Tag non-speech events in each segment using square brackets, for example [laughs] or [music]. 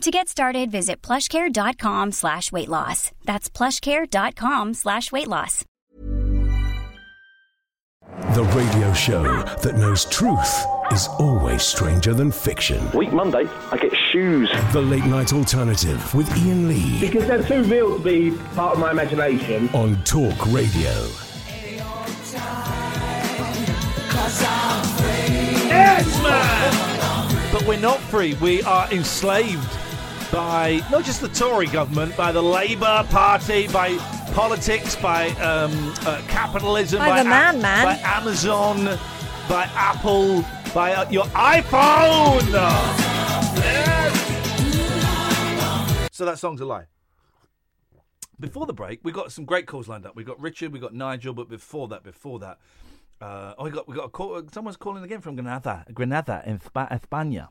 To get started, visit plushcare.com slash weight loss. That's plushcare.com slash weight loss. The radio show that knows truth is always stranger than fiction. Week Monday, I get shoes. The Late Night Alternative with Iain Lee Because they're too real to be part of my imagination. on Talk Radio. Yes, man! But we're not free. We are enslaved by not just the Tory government, by the Labour Party, by politics, by um, uh, capitalism, By the A- man, man. by Amazon, by Apple, by uh, your iPhone. Yes. So that song's a lie. Before the break, we got some great calls lined up. We got Richard, we got Nigel, but before that, before that, uh, oh, we got we got a call. Someone's calling again from Granada, Granada in Spa- España.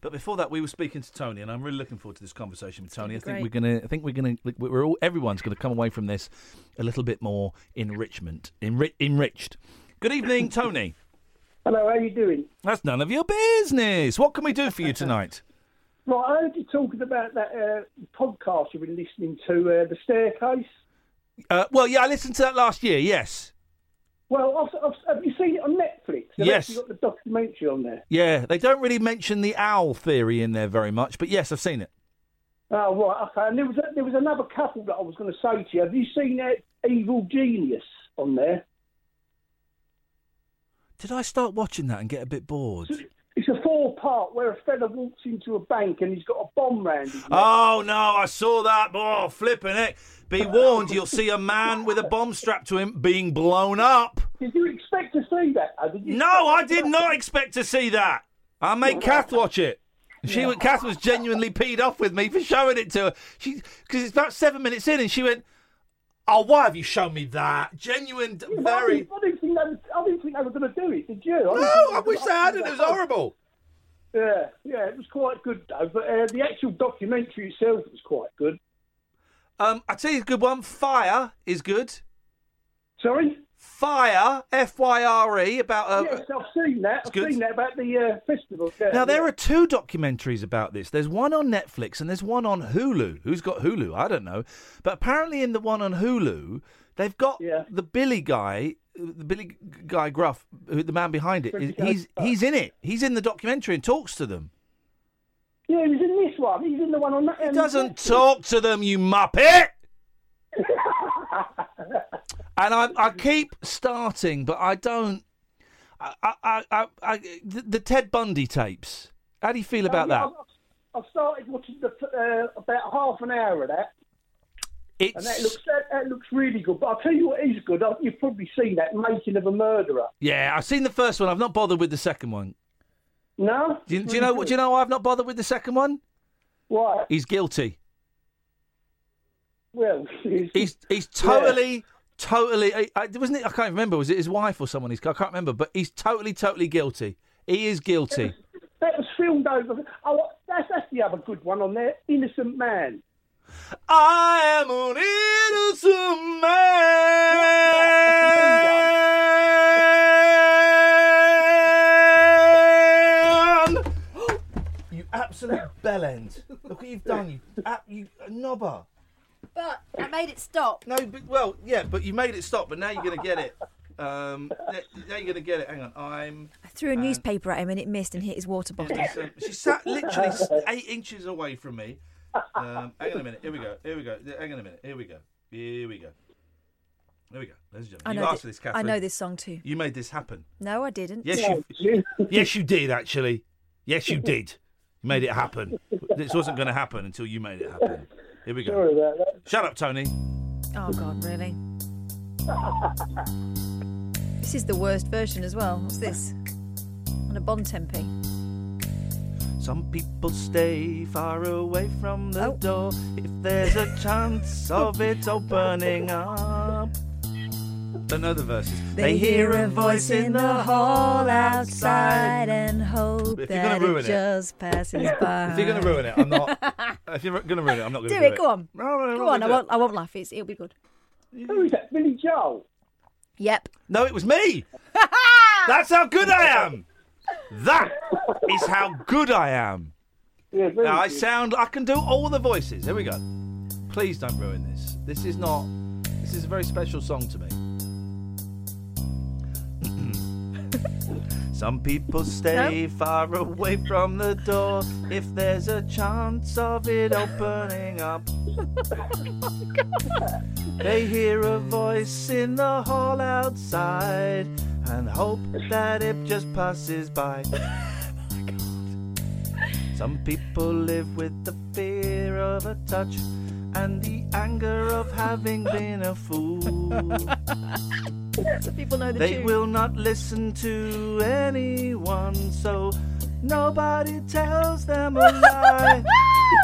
But before that, we were speaking to Tony, and I'm really looking forward to this conversation with Tony. I think great. we're gonna, I think we're gonna, we're all, everyone's gonna come away from this a little bit more enrichment, enri- enriched. Good evening, [laughs] Tony. Hello, how are you doing? That's none of your business. What can we do for you tonight? [laughs] Right, I heard you talking about that uh, podcast you've been listening to, uh, The Staircase. Uh, well, yeah, I listened to that last year. Yes, Well, I've, I've, have you seen it on Netflix? They've Yes. got the documentary on there. yeah. They don't really mention the owl theory in there very much, but yes, I've seen it. Oh, right, okay. And there was, a, there was another couple that I was going to say to you. Have you seen that Evil Genius on there? Did I start watching that and get a bit bored? It's part where a fella walks into a bank and he's got a bomb round his neck. Oh no, I saw that. Oh, flipping it. Be [laughs] warned, you'll see a man with a bomb strapped to him being blown up. Did you expect to see that? though? Did you No, I did not expect to see that. I made Kath watch it. She, went Kath was genuinely peed off with me for showing it to her. She because it's about seven minutes in, and she went, "Oh, why have you shown me that?" Genuine, I very. didn't, I didn't think they was, I didn't think they were going to do it. Did you? No, I wish they hadn't. It was horrible. Yeah, yeah, it was quite good though. But uh, the actual documentary itself was quite good. Um, I tell you a good one. Fire is good. Sorry. Fire, F Y R E, about uh, yes, I've seen that. I've good. seen that about the uh, festival. Yeah, Now there yeah. are two documentaries about this. There's one on Netflix and there's one on Hulu. Who's got Hulu? I don't know. But apparently in the one on Hulu, they've got Yeah. the Billy guy, the Billy guy Gruff, who- the man behind it. He's Guy he's in it. He's in the documentary and talks to them. Yeah, he was in this one. He's in the one on that. He um, doesn't talk to them, you muppet. [laughs] and I, I keep starting, but I don't. I, I, I, I, I the, the Ted Bundy tapes. How do you feel about Yeah, that? I've- I've started watching the, uh, about half an hour of that, It's and that looks that, that looks really good. But I'll tell you what is good. I- You've probably seen that Making of a Murderer. Yeah, I've seen the first one. I've not bothered with the second one. No. Do you, do you know? Do you know? why I've not bothered with the second one. What? He's guilty. Well, it's- [laughs] He's he's totally, totally. I, I, wasn't it? I can't remember. Was it his wife or someone? He's, I can't remember. But he's totally, totally guilty. He is guilty. That was filmed over. Oh, that's that's the other good one on there. Innocent Man. I am an innocent man. [gasps] you absolute bellend. Look what you've done. You, ab- you knobber. But I made it stop. No, but, well, yeah, but you made it stop, but now you're going to get it. Um, now you're going to get it. Hang on, I'm. I threw a newspaper at him and it missed and hit his water bottle. So she sat literally eight inches away from me. Um, hang on a minute. Here we go. Here we go. Hang on a minute. Here we go. Here we go. Here we go, ladies and I gentlemen. know, You asked thi- for this, Catherine. I know this song too. You made this happen. No, I didn't. Yes, [laughs] Yeah, you. you- yes, you did actually. Yes, you did. You made it happen. This wasn't going to happen until you made it happen. Here we go. Sorry about that. Shut up, Tony. Oh God, really? this is the worst version as well. What's this? On a Bon Tempe. Some people stay far away from the Oh. door if there's a chance of it opening up. Don't know the verses. They hear a voice in the hall outside and hope If you're gonna that ruin it it- just passes by. If you're going to ruin it, I'm not. [laughs] if you're going to ruin it, I'm not going to do do it, go on. No, no, no, Go on, I won't. I won't laugh. It's, it'll be good. Who is that? Billy Joel. Yep. No, it was me. [laughs] That's how good I am. That is how good I am. Yeah, very I sound. I can do all the voices. Here we go. Please don't ruin this. This is not. This is a very special song to me. Some people stay far away from the door if there's a chance of it opening up. They hear a voice in the hall outside and hope that it just passes by. [laughs] Oh Some people live with the fear of a touch and the anger of having been a fool. [laughs] So people know the They tune. will not listen to anyone, so nobody tells them a lie.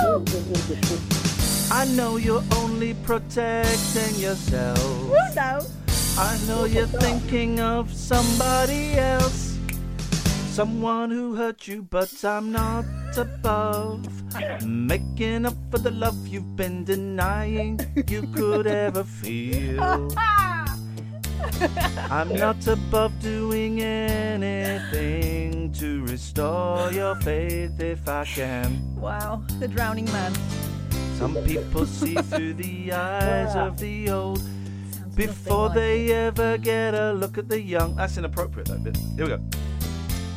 [laughs] I know you're only protecting yourself. I know you're thinking of somebody else. Someone who hurt you, but I'm not above making up for the love you've been denying you could ever feel. I'm not above doing anything to restore your faith if I can. Wow. The drowning man. Some people see through the eyes of the old Sounds before like they ever get a look at the young. That's inappropriate, though. Bit. Here we go.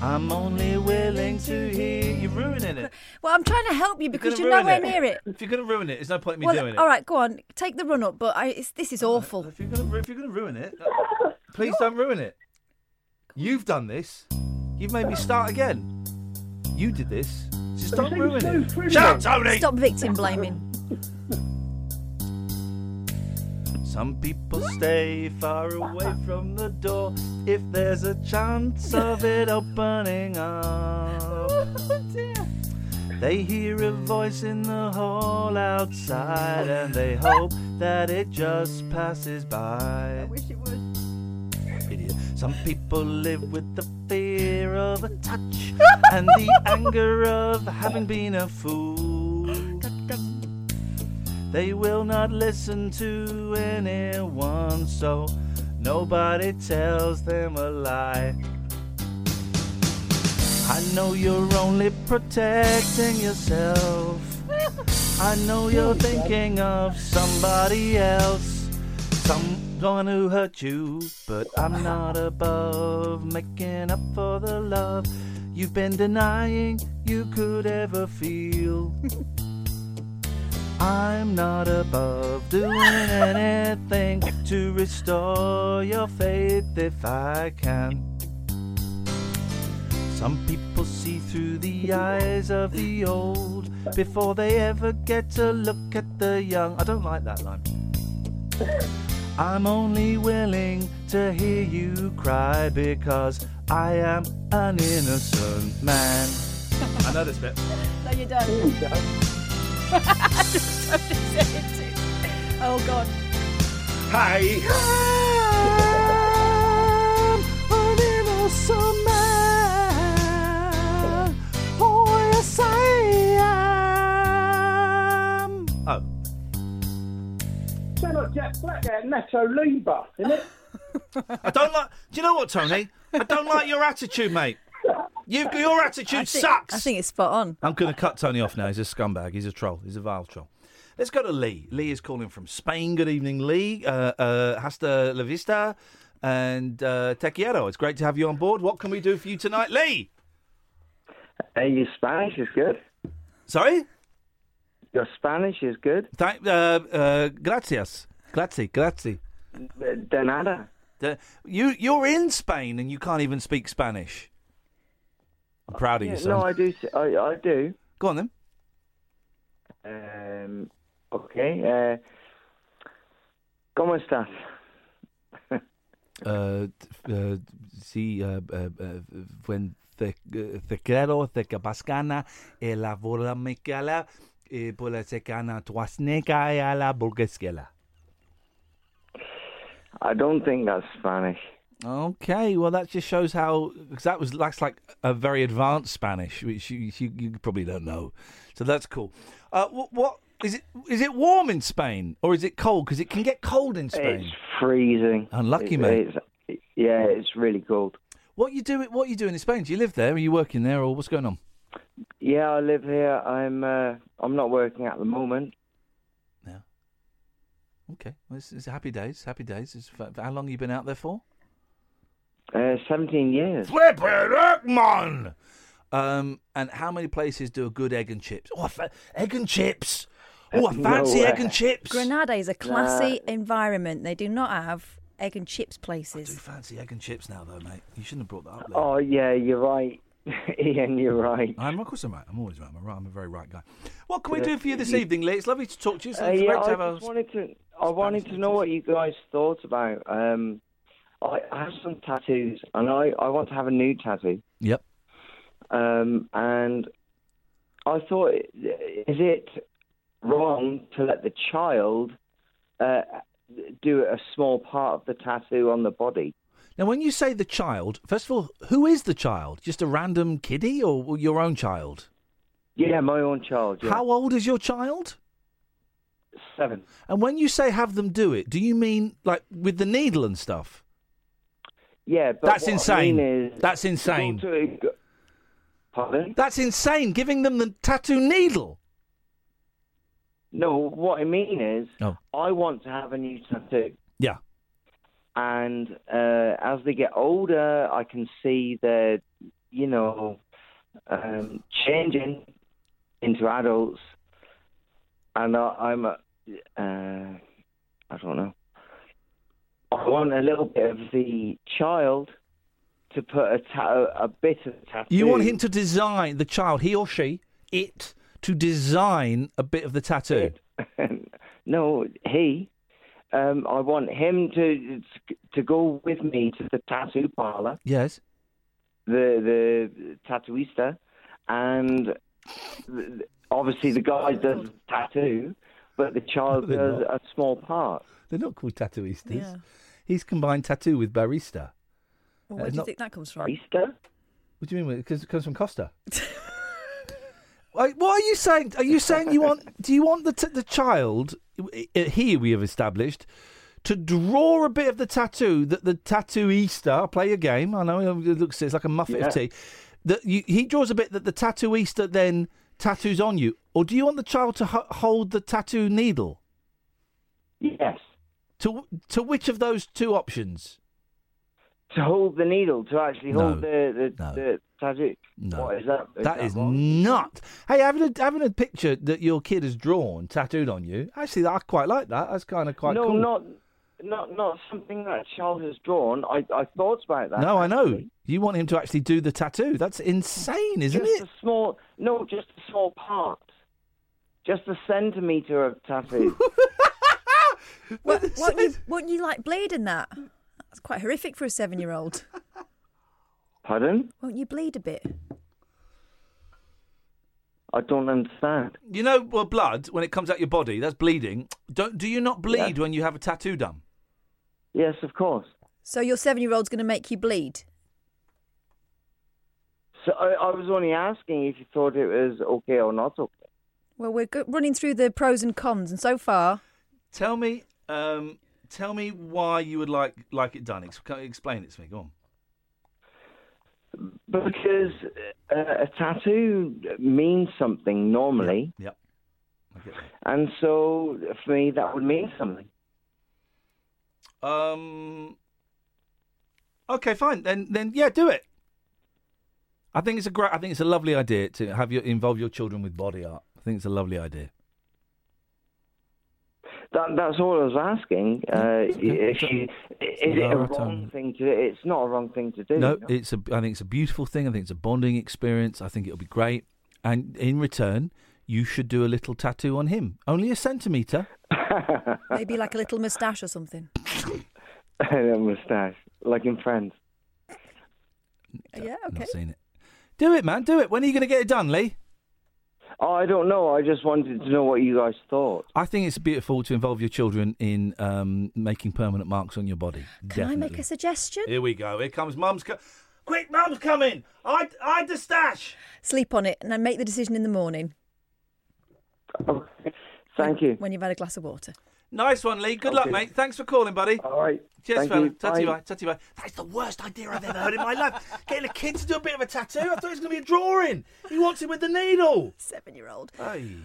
I'm only willing to hear you ruining it. Well, I'm trying to help you because gonna you're ruin nowhere it. near it. If you're going to ruin it, there's no point in me Well, doing it. all right, go on. Take the run up, but I, it's, this is awful. If you're going to if you're going to ruin it, uh, please don't ruin it. You've done this. You've made me start again. You did this. Just don't ruin so it. pretty. Shut up, Tony. Stop victim blaming. [laughs] Some people stay far away from the door if there's a chance of it opening up. [laughs] Oh, they hear a voice in the hall outside and they hope that it just passes by. I wish it would. Idiot. Some people live with the fear of a touch [laughs] and the anger of having been a fool. They will not listen to anyone, so nobody tells them a lie. I know you're only protecting yourself. I know you're thinking of somebody else, someone who hurt you, but I'm not above making up for the love you've been denying you could ever feel. [laughs] I'm not above doing anything to restore your faith if I can. Some people see through the eyes of the old before they ever get to look at the young. I don't like that line. I'm only willing to hear you cry because I am an innocent man. [laughs] I know this bit. No, you don't. [laughs] [laughs] Oh God. Hey! I'm an innocent man. Oh, yes, I am. Oh. Sound like Jack Black out of Nacho Libre, isn't it? I don't like. Do you know what, Tony? I don't like your attitude, mate. You, your attitude I think, sucks. I think it's spot on. I'm going to cut Tony off now. He's a scumbag. He's a troll. He's a vile troll. Let's go to Lee. Lee is calling from Spain. Good evening, Lee. Uh, uh, hasta la vista. And uh, te quiero. It's great to have you on board. What can we do for you tonight, Lee? Hey, your Spanish is good. Sorry? Your Spanish is good. Thank, uh, uh, gracias. Grazie, grazie. De nada. De- you you're in Spain and you can't even speak Spanish. I'm proud of Yeah, you, son. no, I do. I, I do. Go on then. Um, okay. Uh, ¿Cómo estás? [laughs] Uh, uh, sí, uh, uh, uh, when te, uh, te quiero, te capascana, e la vola mecala, e por la secana tuasneca e a la burguesquela. I don't think that's Spanish. Okay, well that just shows how because that was that's like a very advanced Spanish, which you you, you probably don't know. So that's cool. Uh, what, what is it? Is it warm in Spain or is it cold? Because it can get cold in Spain. It's freezing. Unlucky, It- mate. It's, yeah, it's really cold. What you do? What you doing in Spain? Do you live there? Are you working there, or what's going on? Yeah, I live here. I'm. Uh, I'm not working at the moment. Yeah. Okay, well, it's, it's happy days. Happy days. It's, how long have you been out there for? Uh, Seventeen years. Flip it up, man! Um, and how many places do a good egg and chips? Oh, fa- egg and chips! Oh, a No fancy egg and chips! Granada is a classy environment. They do not have egg and chips I do places. fancy egg and chips now, though, mate. You shouldn't have brought that up. There. Oh yeah, you're right, [laughs] Iain. You're right. I'm of course I'm right. I'm always right. I'm, right. I'm a very right guy. What can we do for you this You- evening, Lee? It's lovely to talk to you. So Uh, it's yeah, great to I have a- just wanted to. I wanted to know what you guys thought about. Um, I, have some tattoos, and I, I want to have a new tattoo. Yep. Um, and I thought, is it wrong to let the child uh, do a small part of the tattoo on the body? Now, when you say the child, first of all, who is the child? Just a random kiddie or your own child? Yeah, my own child. Yeah. How old is your child? Seven. And when you say have them do it, do you mean like with the needle and stuff? Yeah, but That's what I insane. mean is That's insane. to- Pardon? That's insane. Giving them the tattoo needle. No, what I mean is, Oh. I want to have a new tattoo. Yeah. And uh, as they get older, I can see that, you know, um, changing into adults. And I, I'm, a, uh, I don't know. I want a little bit of the child to put a, ta- a bit of tattoo. You want him to design the child, he or she, it, to design a bit of the tattoo. [laughs] no, he. Um, I want him to to go with me to the tattoo parlor, Yes. the the tattooista, and obviously the guy does tattoo, but the child They're does not. a small part. They're not called tattooistas. Yeah. He's combined tattoo with barista. Well, Uh, where do you not- think that comes from? Barista? What do you mean? Because it comes from Costa. [laughs] Wait, what are you saying? Are you saying you want? [laughs] Do you want the t- the child uh, here we have established to draw a bit of the tattoo that the tattooista I'll play a game? I know it looks it's like a muffet Yeah. of tea. That you, he draws a bit that the tattooista then tattoos on you, or do you want the child to ho- hold the tattoo needle? Yes. To to which of those two options? To hold the needle, to actually hold No. the, the, No. the tattoo. No. What is that? That is wrong? not. Hey, having a having a picture that your kid has drawn tattooed on you. Actually, I quite like that. That's kind of quite no, cool. not not not something that a child has drawn. I I thought about that. no, I know. You want him to actually do the tattoo. That's insane, isn't just it? a small, no, just a small part, just a centimeter of tattoo. [laughs] What, won't, you, won't you like bleed in that? That's quite horrific for a seven-year-old. Pardon? Won't you bleed a bit? I don't understand. You know, well, blood when it comes out your body, that's bleeding. Don't do you not bleed when you have a tattoo done? Yes, of course. So your seven-year-old's going to make you bleed? So I, I was only asking if you thought it was okay or not okay. Well, we're go- running through the pros and cons, and so far, Tell me, um, tell me why you would like like it done. Ex- explain it to me. Go on. Because uh, a tattoo means something normally, Yep. I get that. and so for me that would mean something. Um. Okay, fine. Then, then yeah, do it. I think it's a great. I think it's a lovely idea to have your involve your children with body art. I think it's a lovely idea. That, that's all I was asking. Uh, if you, is it a wrong Tom. thing to do? It's not a wrong thing to do. No, it's a. I think it's a beautiful thing. I think it's a bonding experience. I think it'll be great. And in return, you should do a little tattoo on him. Only a centimetre. [laughs] Maybe like a little moustache or something. [laughs] a moustache, like in Friends. Yeah, I've okay. Not seen it. Do it, man. Do it. When are you going to get it done, Lee? Oh, I don't know. I just wanted to know what you guys thought. I think it's beautiful to involve your children in um, making permanent marks on your body. Can I make a suggestion? Here we go. Here comes Mum's. Co- Quick, Mum's coming. I, I the stash. Sleep on it and then make the decision in the morning Oh, thank you. when you've had a glass of water. Nice one, Lee. Good luck, mate. Thanks for calling, buddy. All right. Cheers, Thank fella. you. Tatty Bye. bye. Tatty bye. That's the worst idea I've ever heard in my life. Getting a kid to do a bit of a tattoo. I thought it was going to be a drawing. He wants it with the needle. Seven year old. Hey.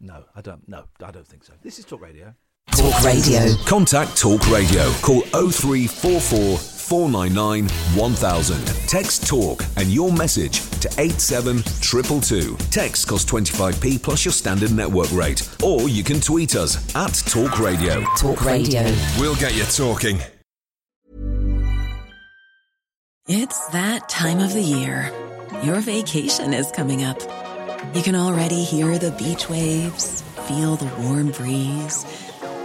No, I don't. No, I don't think so. This is Talk Radio. Talk Radio. Contact Talk Radio. Call 0344 499 1000. Text Talk and your message to 87222. Text costs 25p plus your standard network rate. Or you can tweet us at Talk Radio. Talk Radio. We'll get you talking. It's that time of the year. Your vacation is coming up. You can already hear the beach waves, feel the warm breeze,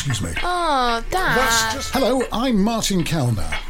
Excuse me. Oh, Dad. Hello, I'm Martin Kelner.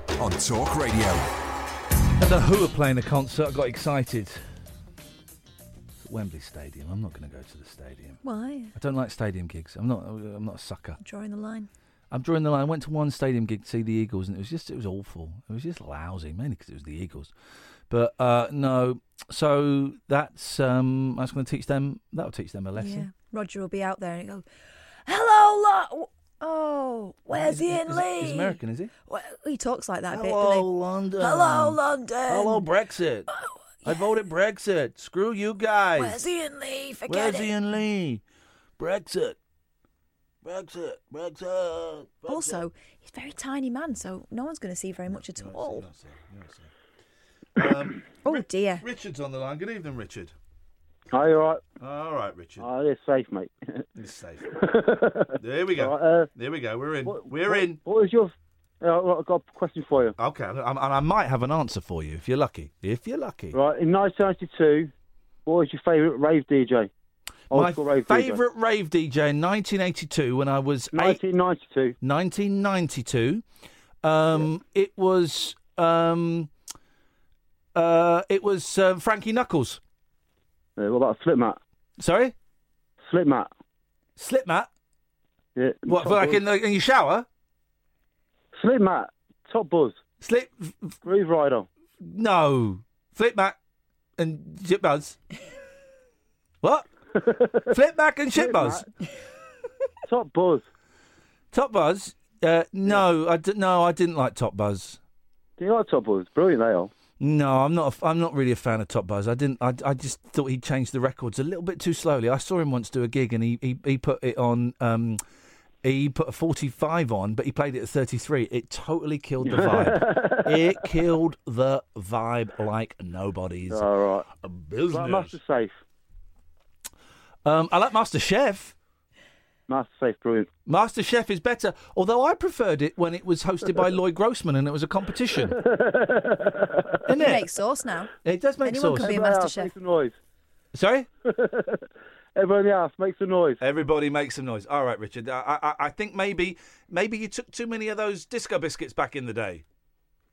On Talk Radio. And the Who are playing a concert, I got excited. It's at Wembley Stadium. I'm not going to go to the stadium. Why? I don't like stadium gigs. I'm not. I'm not a sucker. Drawing the line. I'm drawing the line. I went to one stadium gig to see the Eagles, and it was just it was awful. It was just lousy, mainly because it was the Eagles. But uh, no, so that's um, that's going to teach them. That will teach them a Yeah. lesson. Roger will be out there and he'll go, Hello, lo- Oh, where's Is- Iain is- Lee? He's American, is he? Well, he talks like that a bit. Hello. London. Hello, London. Hello, Brexit. I voted Brexit. Screw you guys. Where's Iain Lee? Forget Where's it. Iain Lee? Brexit. Brexit. Brexit. Brexit. Also, he's a very tiny man, so no one's going to see very much at all. Um, Oh dear. Richard's on the line. Good evening, Richard. Hi, you alright? All right, Richard. Oh, it's safe, mate. [laughs] It's safe. There we go. Alright, uh, there we go. We're in. what- We're what- in. What was your Yeah, I've got a question for you. Okay, and I, I might have an answer for you if you're lucky. If you're lucky. Right, in 1992, what was your favourite rave DJ? My rave DJ. favourite rave DJ in 1982 when I was eight, 1992. 1992. Um, It was um, uh, it was uh, Frankie Knuckles. Yeah, what about a slip mat? Sorry, Slipmat. Slipmat. Yeah. What? For like in, the, in your shower? Slip mat. Top Buzz. Slip. Grooverider. No. Flip mat and Shit Buzz. what? [laughs] Flipmac and Shit Buzz. Top Buzz. Top Buzz. Uh, no, I d- no, I didn't like Top Buzz. Do you like Top Buzz? Brilliant, they are. No, I'm not. A, I'm not really a fan of Top Buzz. I didn't. I, I just thought he changed the records a little bit too slowly. I saw him once do a gig, and he he, he put it on. Um, he put a 45 on, but he played it at 33. It totally killed the vibe. [laughs] it killed the vibe like nobody's All right. A business. Right, Master Safe. Um, I like Master Chef. Master Safe, brilliant. Master Chef is better, although I preferred it when it was hosted by [laughs] Lloyd Grossman and it was a competition. [laughs] Isn't it? makes sauce now. It does make Anyone sauce. can be a Everybody master else, chef. Make some noise. Sorry? [laughs] Everybody in the make some noise. Everybody makes some noise. All right, Richard. I, I, I think maybe maybe you took too many of those disco biscuits back in the day.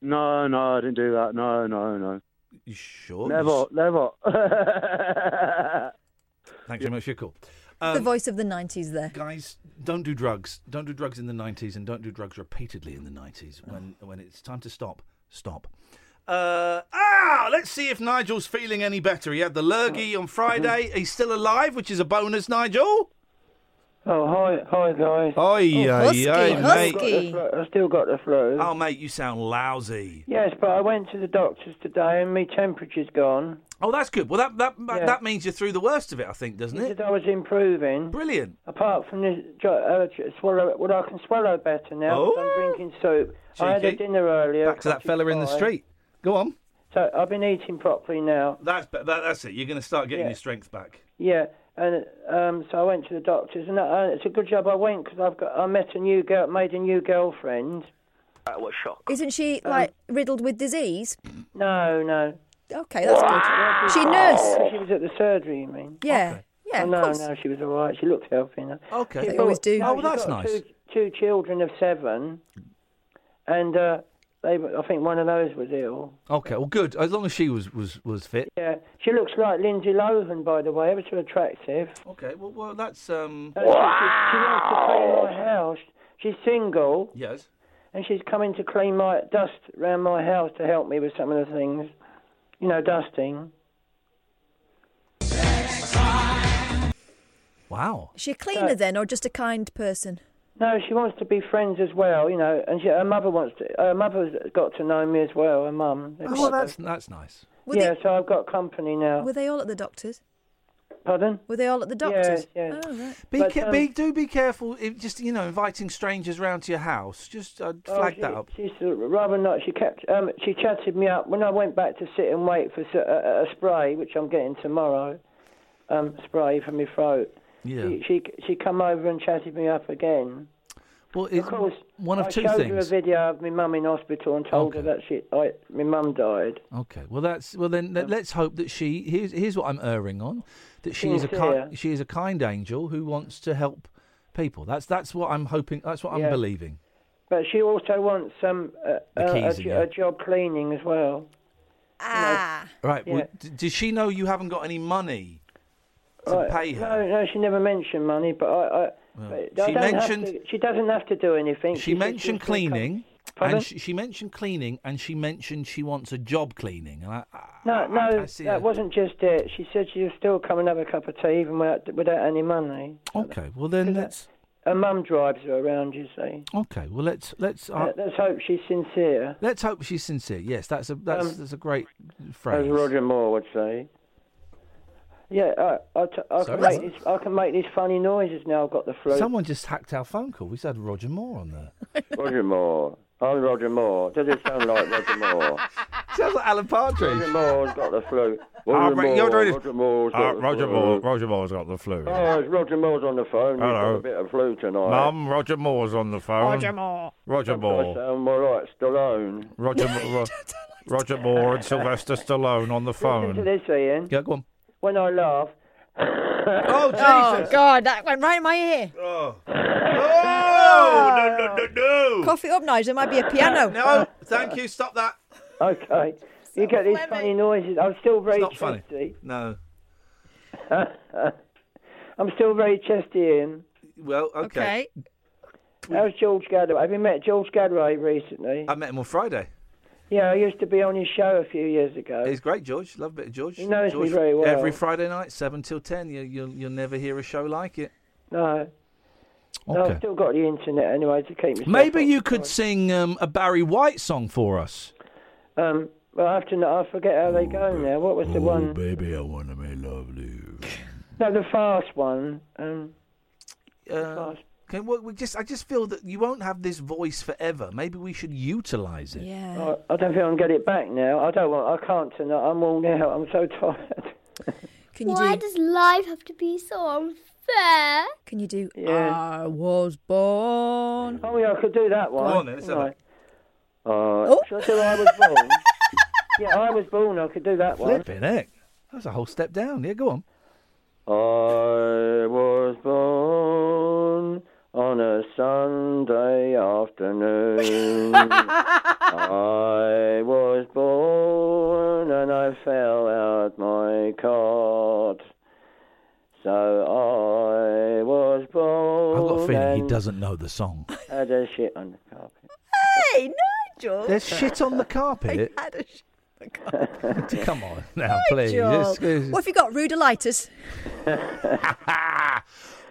No, no, I didn't do that. No, no, no. You sure? Never, never. Thanks very much for your call. The Um, voice of the 90s there. guys, don't do drugs. Don't do drugs in the 90s and don't do drugs repeatedly in the 90s. When, when it's time to stop, stop. Uh, ah, let's see if Nigel's feeling any better. He had the lurgy on Friday. He's still alive, which is a bonus, Nigel. Oh, hi, hi guys. Oi, Oh, oi, husky, mate. husky. I still got the flu. Oh, mate, you sound lousy. Yes, but I went to the doctors today and my temperature's gone. Oh, that's good. Well, that that Yeah. that means you're through the worst of it, I think, doesn't He it? said I was improving. Brilliant. Apart from this, jo- uh, swallow, well, I can swallow better now. Oh. I'm drinking soup. I had a dinner earlier. Back to that fella in the street. Go on. So I've been eating properly now. That's that, that's it. You're going to start getting Yeah. your strength back. Yeah, and um, so I went to the doctors, and uh, it's a good job I went because I've got I met a new girl, made a new girlfriend. That was shock. Isn't she Um, like riddled with disease? No, no. Okay, that's good. She nurse. She was at the surgery, you mean? Yeah, yeah, Oh, no, course. no, she was all right. She looked healthy enough. Okay. She's They got- always do. no, Oh, she's that's got nice. Two, two children of seven, and uh, they, I think one of those was ill. Okay. Well, good. As long as she was was was fit. Yeah, she looks like Lindsay Lohan, by the way, ever so attractive. Okay. Well, well, that's um. Uh, she, she, she wants to clean my house. She's single, Yes. and she's coming to clean my dust around my house to help me with some of the things. You know, dusting. Wow. Is she a cleaner then, or just a kind person? No, she wants to be friends as well, you know, and she, her mother wants to. Her mother's got to know me as well. Her mum. They've Oh, got that's that's nice. Were, yeah, they, so I've got company now. were they all at the doctor's? Pardon? Were they all at the doctor's? yeah. Oh, right. Be, But, ca- um, be do be careful. If just you know, inviting strangers round to your house. Just uh, Oh, flag she, that up. She's uh, rather not. She kept. Um, she chatted me up when I went back to sit and wait for a spray, which I'm getting tomorrow. Um, spray for my throat. Yeah. She, she she come over and chatted me up again. Well, it's Of course, one of I two showed her a video of my mum in hospital and told her that she, I, my mum died. Okay. Well, that's well. Then let, let's hope that she. Here's here's what I'm erring on. That she is a Sincere. kind. She is a kind angel who wants to help people. That's that's what I'm hoping. That's what I'm believing. But she also wants um, uh, The uh, a, keys jo- again. a job cleaning as well. Ah. Right. Yeah. Well, d- does she know you haven't got any money to Right. pay her? No, no, she never mentioned money, but I. I Well, she mentioned- to- she doesn't have to do anything. She said mentioned she'll still come- cleaning, and she, she mentioned cleaning, and she mentioned she wants a job cleaning. And I, I, No, I- no, I that a- wasn't just it. She said she'll still come and have a cup of tea even without, without any money. Okay. Well, then let's. Her mum drives her around, you see. Okay. Well, let's let's. Uh, Uh, let's hope she's sincere, let's hope she's sincere. Yes, that's a that's, Um, that's a great phrase. as. Roger Moore would say. Yeah, I, I, t- I Sorry? can make these. I can make these funny noises now. I've got the flu. Someone just hacked our phone call. We said Roger Moore on there. [laughs] Roger Moore. I'm Roger Moore. Does it sound like Roger Moore? [laughs] Sounds like Alan Partridge. Roger Moore's got the flu. Oh, Roger right, Moore, you're doing Roger Moore's got Uh, the Roger flu. Moore. Roger Moore's got the flu. Oh, it's Roger Moore's on the phone. He's Hello. got a bit of flu tonight. Mum, Roger Moore's on the phone. Roger Moore. Roger I Moore. sound more right, Stallone. Roger, [laughs] Mo- Ro- Roger Moore and Sylvester Stallone on the Listen to this, Iain. Yeah, go on. When I laugh, Oh, [laughs] Jesus. Oh, God, that went right in my ear. Oh. Oh, [laughs] no, no, no, no. Cough it up, Nigel. There might be a piano. No, thank you. Stop that. okay, you get these funny noises. I'm still very It's not funny. chesty. No. [laughs] I'm still very chesty, Iain. Well, okay. How's George Galloway? Have you met George Galloway recently? I met him on Friday. Yeah, I used to be on his show a few years ago. He's great, George. Love a bit of George. He knows me very well. Every Friday night, seven till ten. You, you'll you'll never hear a show like it. No. No, I've still got the internet anyway to keep me. Maybe you could sing um, a Barry White song for us. Um, well, after that, I forget how they go now. What was the one? Oh, baby, I wanna be lovely. No, the fast one. Um, Uh, okay, well, we just I just feel that you won't have this voice forever. Maybe we should utilise it. Yeah. I, I don't think I can get it back now. I don't want. I can't tonight. I'm worn out. I'm so tired. [laughs] Can you Why do? does life have to be so unfair? Can you do? Yeah. I was born. Oh yeah, I could do that one. Go on then, let's have Right. Uh, Shall I do I was born? [laughs] yeah, I was born. I could do that one. Flipping heck. That's a whole step down. Yeah, go on. I was born on a Sunday afternoon. [laughs] I was born and I fell out my cot. So I was born. I've got a feeling he doesn't know the song. Had a shit on the carpet. Hey, Nigel. There's shit on the carpet. I had a sh- [laughs] Come on now, please. Nigel. Excuse- What have you got? Rudolitis. [laughs]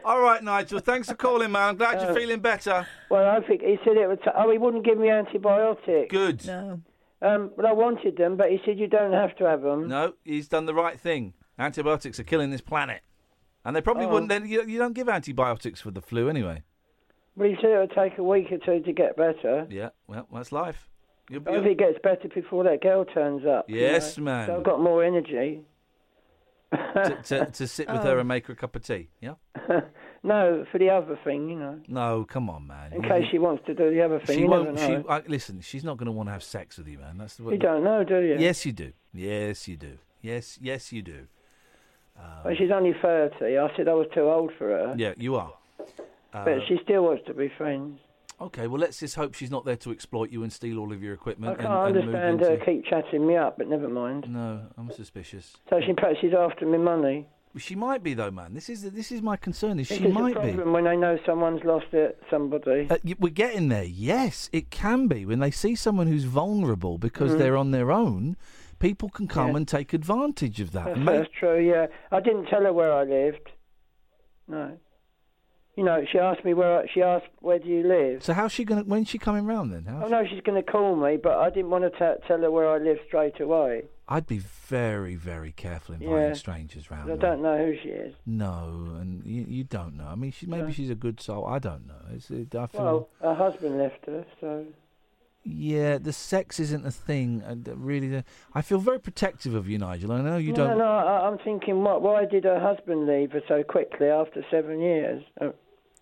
All right, Nigel. Thanks for calling, man. I'm glad you're Uh, feeling better. Well, I think he said it would. T- oh, he wouldn't give me antibiotics. Good. No. Um, but I wanted them, but he said you don't have to have them. No, he's done the right thing. Antibiotics are killing this planet, and they probably Oh. wouldn't. Then you, you don't give antibiotics for the flu anyway. But he said it would take a week or two to get better. Yeah, well, that's life. You're, I hope it gets better before that girl turns up. you Yes, know. man. So I've got more energy. To, to, [laughs] to sit with Oh. her and make her a cup of tea. Yeah. [laughs] no, for the other thing, you know. No, come on, man. In You- case she wants to do the other thing, She you won't. She I, listen. She's not going to want to have sex with you, man. That's the You don't know, do you? Yes, you do. Yes, you do. Yes, yes, you do. Well, she's only 30. I said I was too old for her. Yeah, you are. Uh, But she still wants to be friends. Okay, well, let's just hope she's not there to exploit you and steal all of your equipment. I can't and, and understand her into... keep chatting me up, but never mind. No, I'm suspicious. So she perhaps she's after me money. She might be though, man. This is this is my concern. Is This she is might a be. problem when they know someone's lost it, somebody. Uh, we're getting there. Yes, it can be when they see someone who's vulnerable because Mm. they're on their own. People can come Yeah. and take advantage of that. That's, that's true, yeah. I didn't tell her where I lived. No. You know, she asked me where. She asked, "Where do you live?" so how's she gonna? When's she coming round then? How Oh no, she's going to call me, but I didn't want to t- tell her where I live straight away. I'd be very, very careful inviting Yeah. strangers round. I her. don't know who she is. No, and you, you don't know. I mean, she maybe No. she's a good soul. I don't know. It's, it, I feel. Well, her husband left her, so yeah, the sex isn't a thing. Uh, and really, uh, I feel very protective of you, Nigel. I know you no, don't. no, no. I, I'm thinking, what? Why did her husband leave her so quickly after seven years? Uh,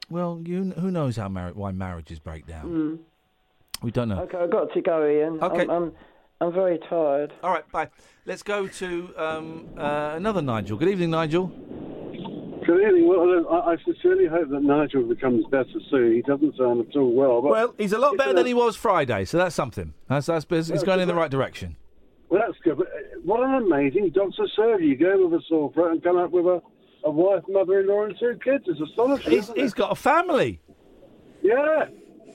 Well, you who knows how mar- why marriages break down. mm. We don't know. Okay, I've got to go, Iain. Okay. I'm, I'm, I'm very tired. All right, bye. Let's go to um, uh, another Nigel. Good evening, Nigel. Good evening. Well, I, I sincerely hope that Nigel becomes better soon. He doesn't sound at all well. But Well, he's a lot better than he was Friday, so that's something. That's that's it's Well, going in the right direction. Well, that's good. But uh, what an amazing doctor surgery. You go with a sore throat and come up with a, a wife, mother-in-law, and two kids. It's astonishing. He's, he's got a family. Yeah.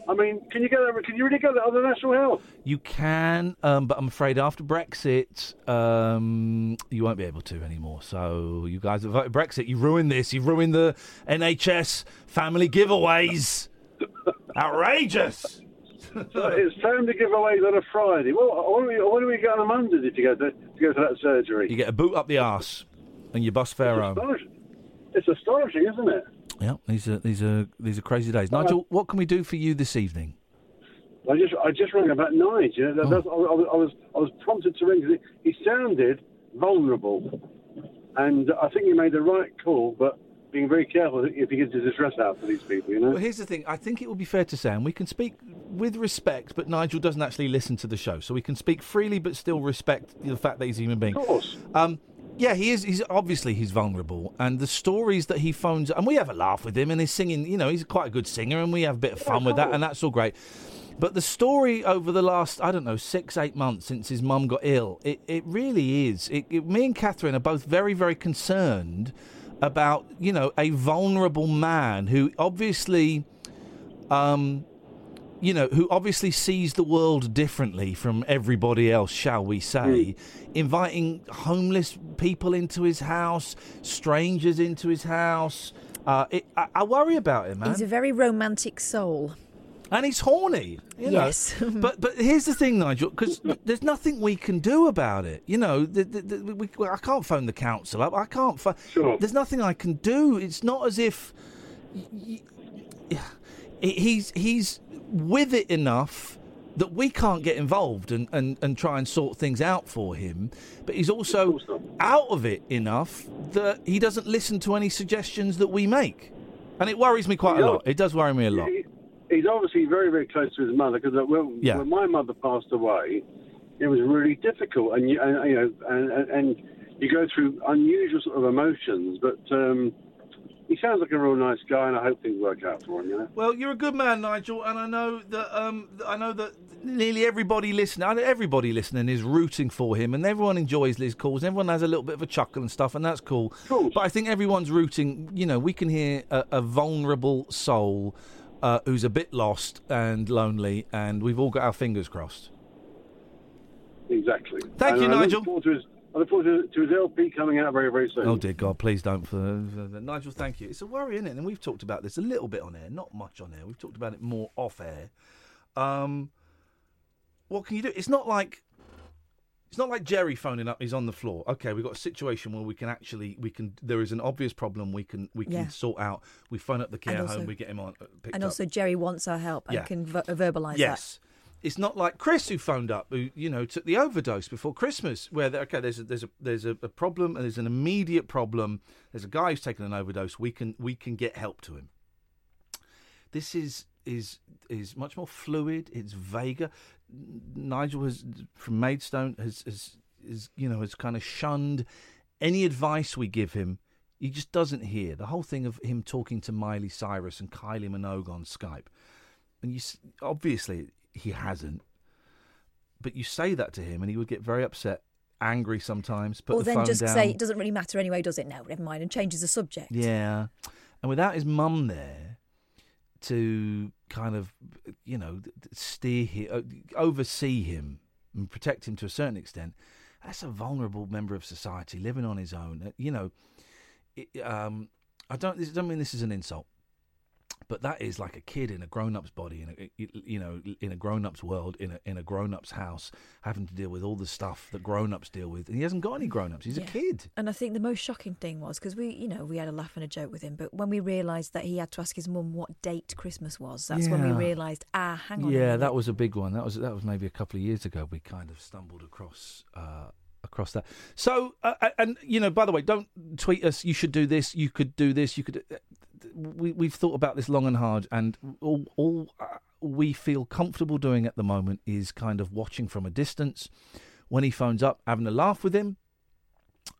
I mean, can you get that? Can you really get that on the national health? You can, um, but I'm afraid after Brexit, um, you won't be able to anymore. So you guys have voted Brexit. You ruined this. You ruined the NHS family giveaways. [laughs] Outrageous. So it's family giveaways on a Friday. Well, what do we, what do we get on a Monday if you go to, to go to that surgery? You get a boot up the arse, and you bus fare home. It's astonishing, isn't it? Yeah, these are these are these are crazy days. Nigel, what can we do for you this evening? I just I just rang about Nige. You know, that's, I, I, was- I was I was prompted to ring because he, he sounded vulnerable, and I think he made the right call, but being very careful if he gets his address out to these people. You know. Well, here's the thing. I think it would be fair to say, and we can speak with respect, but Nigel doesn't actually listen to the show, so we can speak freely, but still respect the fact that he's a human being. Of course. Um, yeah, he is. He's obviously he's vulnerable, and the stories that he phones, and we have a laugh with him, and he's singing. You know, he's quite a good singer, and we have a bit of fun with that, and that's all great. But the story over the last, I don't know, six, eight months since his mum got ill, it, it really is. It, it, me and Catherine are both very, very concerned about, you know, a vulnerable man who obviously, um, you know, who obviously sees the world differently from everybody else, shall we say, inviting homeless people into his house, strangers into his house. Uh, it, I, I worry about him, man. He's a very romantic soul. And he's horny. You know. Yes. [laughs] but but here's the thing, Nigel, because there's nothing we can do about it. You know, the, the, the, we, I can't phone the council up. I can't. Pho- There's nothing I can do. It's not as if y- y- he's he's with it enough that we can't get involved and, and, and try and sort things out for him. But he's also out of it enough that he doesn't listen to any suggestions that we make. And it worries me quite a lot. It does worry me a lot. He's obviously very, very close to his mother because when, Yeah. when my mother passed away, it was really difficult, and you, and, you know, and, and, and you go through unusual sort of emotions. But um, he sounds like a real nice guy, and I hope things work out for him. You know. Well, you're a good man, Nigel, and I know that um, I know that nearly everybody listening, everybody listening is rooting for him, and everyone enjoys Liz calls. And everyone has a little bit of a chuckle and stuff, and that's cool. But I think everyone's rooting. You know, we can hear a, a vulnerable soul uh, who's a bit lost and lonely, and we've all got our fingers crossed. Exactly. Thank And you, I Nigel. Forward to his- I look forward to, to his LP coming out very, very soon. Oh dear God, please don't. For, for- Nigel, thank you. It's a worry, isn't it? And we've talked about this a little bit on air, not much on air. We've talked about it more off air. Um, what can you do? It's not like it's not like Jerry phoning up. He's on the floor. Okay, we've got a situation where we can actually we can. There is an obvious problem. We can we can Yeah. sort out. We phone up the care And also- home. We get him on. Uh, picked And up. also, Jerry wants our help and Yeah. can ver- verbalise Yes. It's not like Chris who phoned up, who you know took the overdose before Christmas. Where okay, there's a, there's a there's a, a problem, and there's an immediate problem. There's a guy who's taken an overdose. We can we can get help to him. This is is is much more fluid. It's vaguer. Nigel has from Maidstone has has is you know has kind of shunned any advice we give him. He just doesn't hear the whole thing of him talking to Miley Cyrus and Kylie Minogue on Skype and you obviously he hasn't. But you say that to him, and he would get very upset, angry sometimes. Put Or the then phone just down. say, it doesn't really matter anyway, does it? No, never mind, and changes the subject. Yeah, and without his mum there to kind of, you know, steer him, oversee him, and protect him to a certain extent, that's a vulnerable member of society living on his own. Uh, You know, it, um, I don't. This, I don't mean this is an insult, but that is like a kid in a grown-up's body, in a, you know, in a grown-up's world, in a in a grown-up's house, having to deal with all the stuff that grown-ups deal with, and he hasn't got any grown-ups. He's a kid. And I think the most shocking thing was because we, you know, we had a laugh and a joke with him, but when we realised that he had to ask his mum what date Christmas was, that's when we realised, ah, hang on. Yeah, that was a big one. That was that was maybe a couple of years ago. We kind of stumbled across uh, across that. So, uh, uh, and you know, by the way, don't tweet us. You should do this. You could do this. You could. We we've thought about this long and hard, and all all uh, we feel comfortable doing at the moment is kind of watching from a distance. When he phones up, having a laugh with him,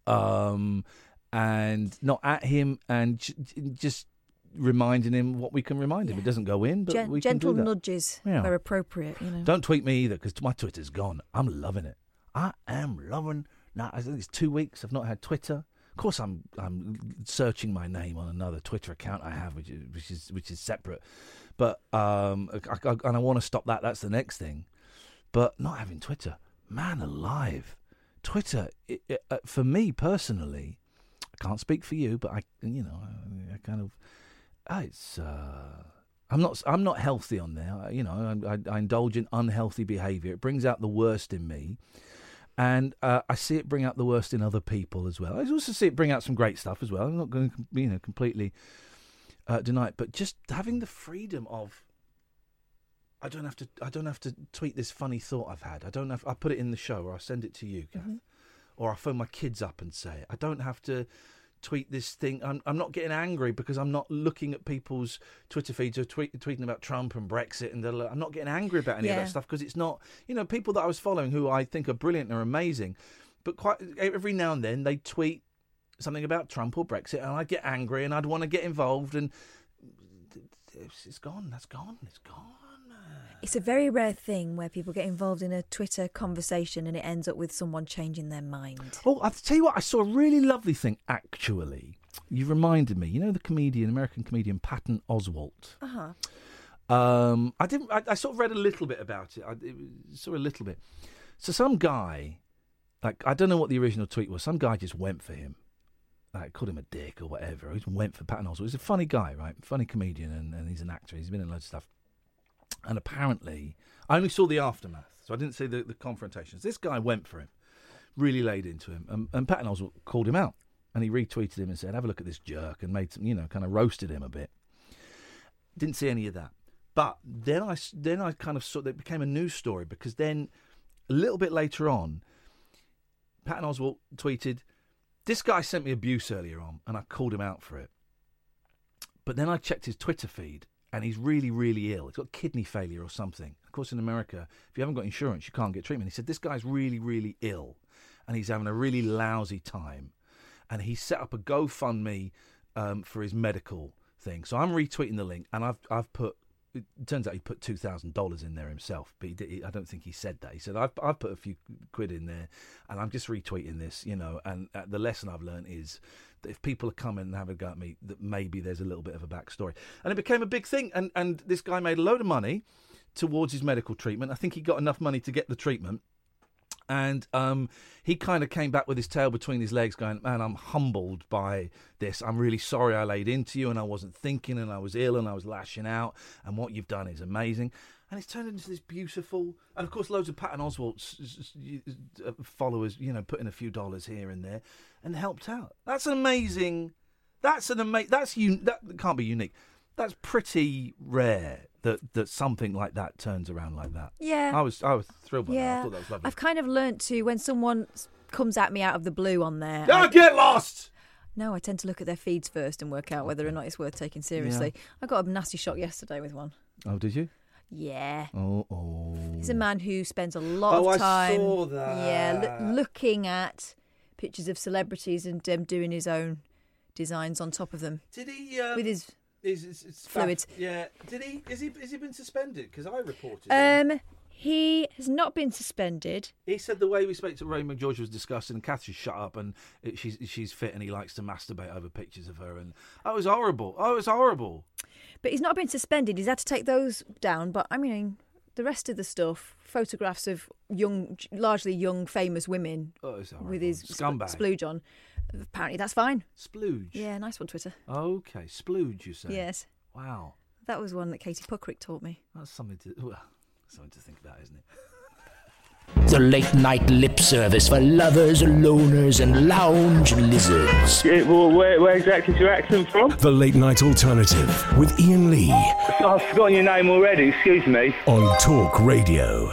um, and not at him, and j- just reminding him what we can remind him. It doesn't go in, but Gen- we can gentle do that. nudges Yeah. where appropriate, you know. Don't tweet me either because my Twitter's gone. I'm loving it. I am loving. Now I think it's two weeks. I've not had Twitter. Course, I'm I'm searching my name on another Twitter account I have, which is which is which is separate. But um, I, I, and I want to stop that. That's the next thing. But not having Twitter, man alive, Twitter it, it, uh, for me personally. I can't speak for you, but I you know I, I kind of uh, it's. Uh, I'm not. I'm not healthy on there. You know, I, I, I indulge in unhealthy behaviour. It brings out the worst in me, and uh, I see it bring out the worst in other people as well. I also see it bring out some great stuff as well. I'm not going to, you know, completely uh, deny it, but just having the freedom of I don't have to. I don't have to tweet this funny thought I've had. I don't have. I put it in the show, or I send it to you, Kath, Mhm. or I phone my kids up and say it. I don't have to tweet this thing. I'm, I'm not getting angry because I'm not looking at people's Twitter feeds or tweet, tweeting about Trump and Brexit, and I'm not getting angry about any of that stuff because it's not. You know, people that I was following who I think are brilliant and are amazing, but quite every now and then they tweet something about Trump or Brexit, and I'd get angry and I'd want to get involved, and it's gone. That's gone. It's gone. It's a very rare thing where people get involved in a Twitter conversation and it ends up with someone changing their mind. Oh, I'll tell you what, I saw a really lovely thing, actually. You reminded me. You know the comedian, American comedian Patton Oswalt? Uh huh. Um, I didn't. I, I sort of read a little bit about it. I it, was- saw a little bit. So some guy, like I don't know what the original tweet was. Some guy just went for him, like called him a dick or whatever. He just went for Patton Oswalt. He's a funny guy, right? Funny comedian, and, and he's an actor. He's been in loads of stuff. And apparently, I only saw the aftermath, so I didn't see the, the confrontations. This guy went for him, really laid into him, and, and Patton Oswalt called him out, and he retweeted him and said, "Have a look at this jerk," and made some, you know, kind of roasted him a bit. Didn't see any of that. But then I, then I kind of saw that it became a news story because then a little bit later on, Patton Oswalt tweeted, "This guy sent me abuse earlier on, and I called him out for it." But then I checked his Twitter feed, and he's really, really ill. He's got kidney failure or something. Of course, in America, if you haven't got insurance, you can't get treatment. He said this guy's really, really ill, and he's having a really lousy time. And he set up a GoFundMe um, for his medical thing. So I'm retweeting the link, and I've I've put. It turns out he put two thousand dollars in there himself, but he did, he- I don't think he said that. He said I've I've put a few quid in there, and I'm just retweeting this, you know. And uh, the lesson I've learned is that if people are coming and having a go at me, that maybe there's a little bit of a backstory. And it became a big thing, and and this guy made a load of money towards his medical treatment. I think he got enough money to get the treatment. And um, he kind of came back with his tail between his legs, going, "Man, I'm humbled by this. I'm really sorry I laid into you, and I wasn't thinking, and I was ill, and I was lashing out. And what you've done is amazing." And it's turned into this beautiful, and of course, loads of Patton Oswalt's uh, followers, you know, put in a few dollars here and there, and helped out. That's amazing. That's an amazing. That's un- That can't be unique. That's pretty rare that that something like that turns around like that. Yeah. I was I was thrilled by that. I Yeah, thought that was lovely. I've kind of learnt to when someone comes at me out of the blue on there. Ah, I- get lost! No, I tend to look at their feeds first and work out whether or not it's worth taking seriously. I got a nasty shock yesterday with one. Oh, did you? Yeah. Oh, oh. He's a man who spends a lot Oh, I of time, saw yeah, that. loo- looking at pictures of celebrities and um, doing his own designs on top of them. Did he? Um, with his Is, is, is fluids. Yeah. Did he? Is he? Has he been suspended? Because I reported. him. Um, he has not been suspended. He said the way we spoke to Ray McGeorge was disgusting, and Kath should shut up, and it, she's she's fit, and he likes to masturbate over pictures of her, and oh, it was horrible. Oh, it was horrible. But he's not been suspended. He's had to take those down. But I mean, the rest of the stuff, photographs of young, largely young, famous women oh, it's with his Scumbag. splooge on. Apparently, that's fine. Splooge. Yeah, nice one, Twitter. Okay, splooge. You say? Yes, Wow, that was one that Katie Puckrick taught me. that's something to well, something to think about, isn't it? The late night lip service for lovers, loners, and lounge lizards. Yeah, well, where, where exactly is your accent from? The Late Night Alternative with Iain Lee I've forgotten your name already, excuse me. on Talk Radio.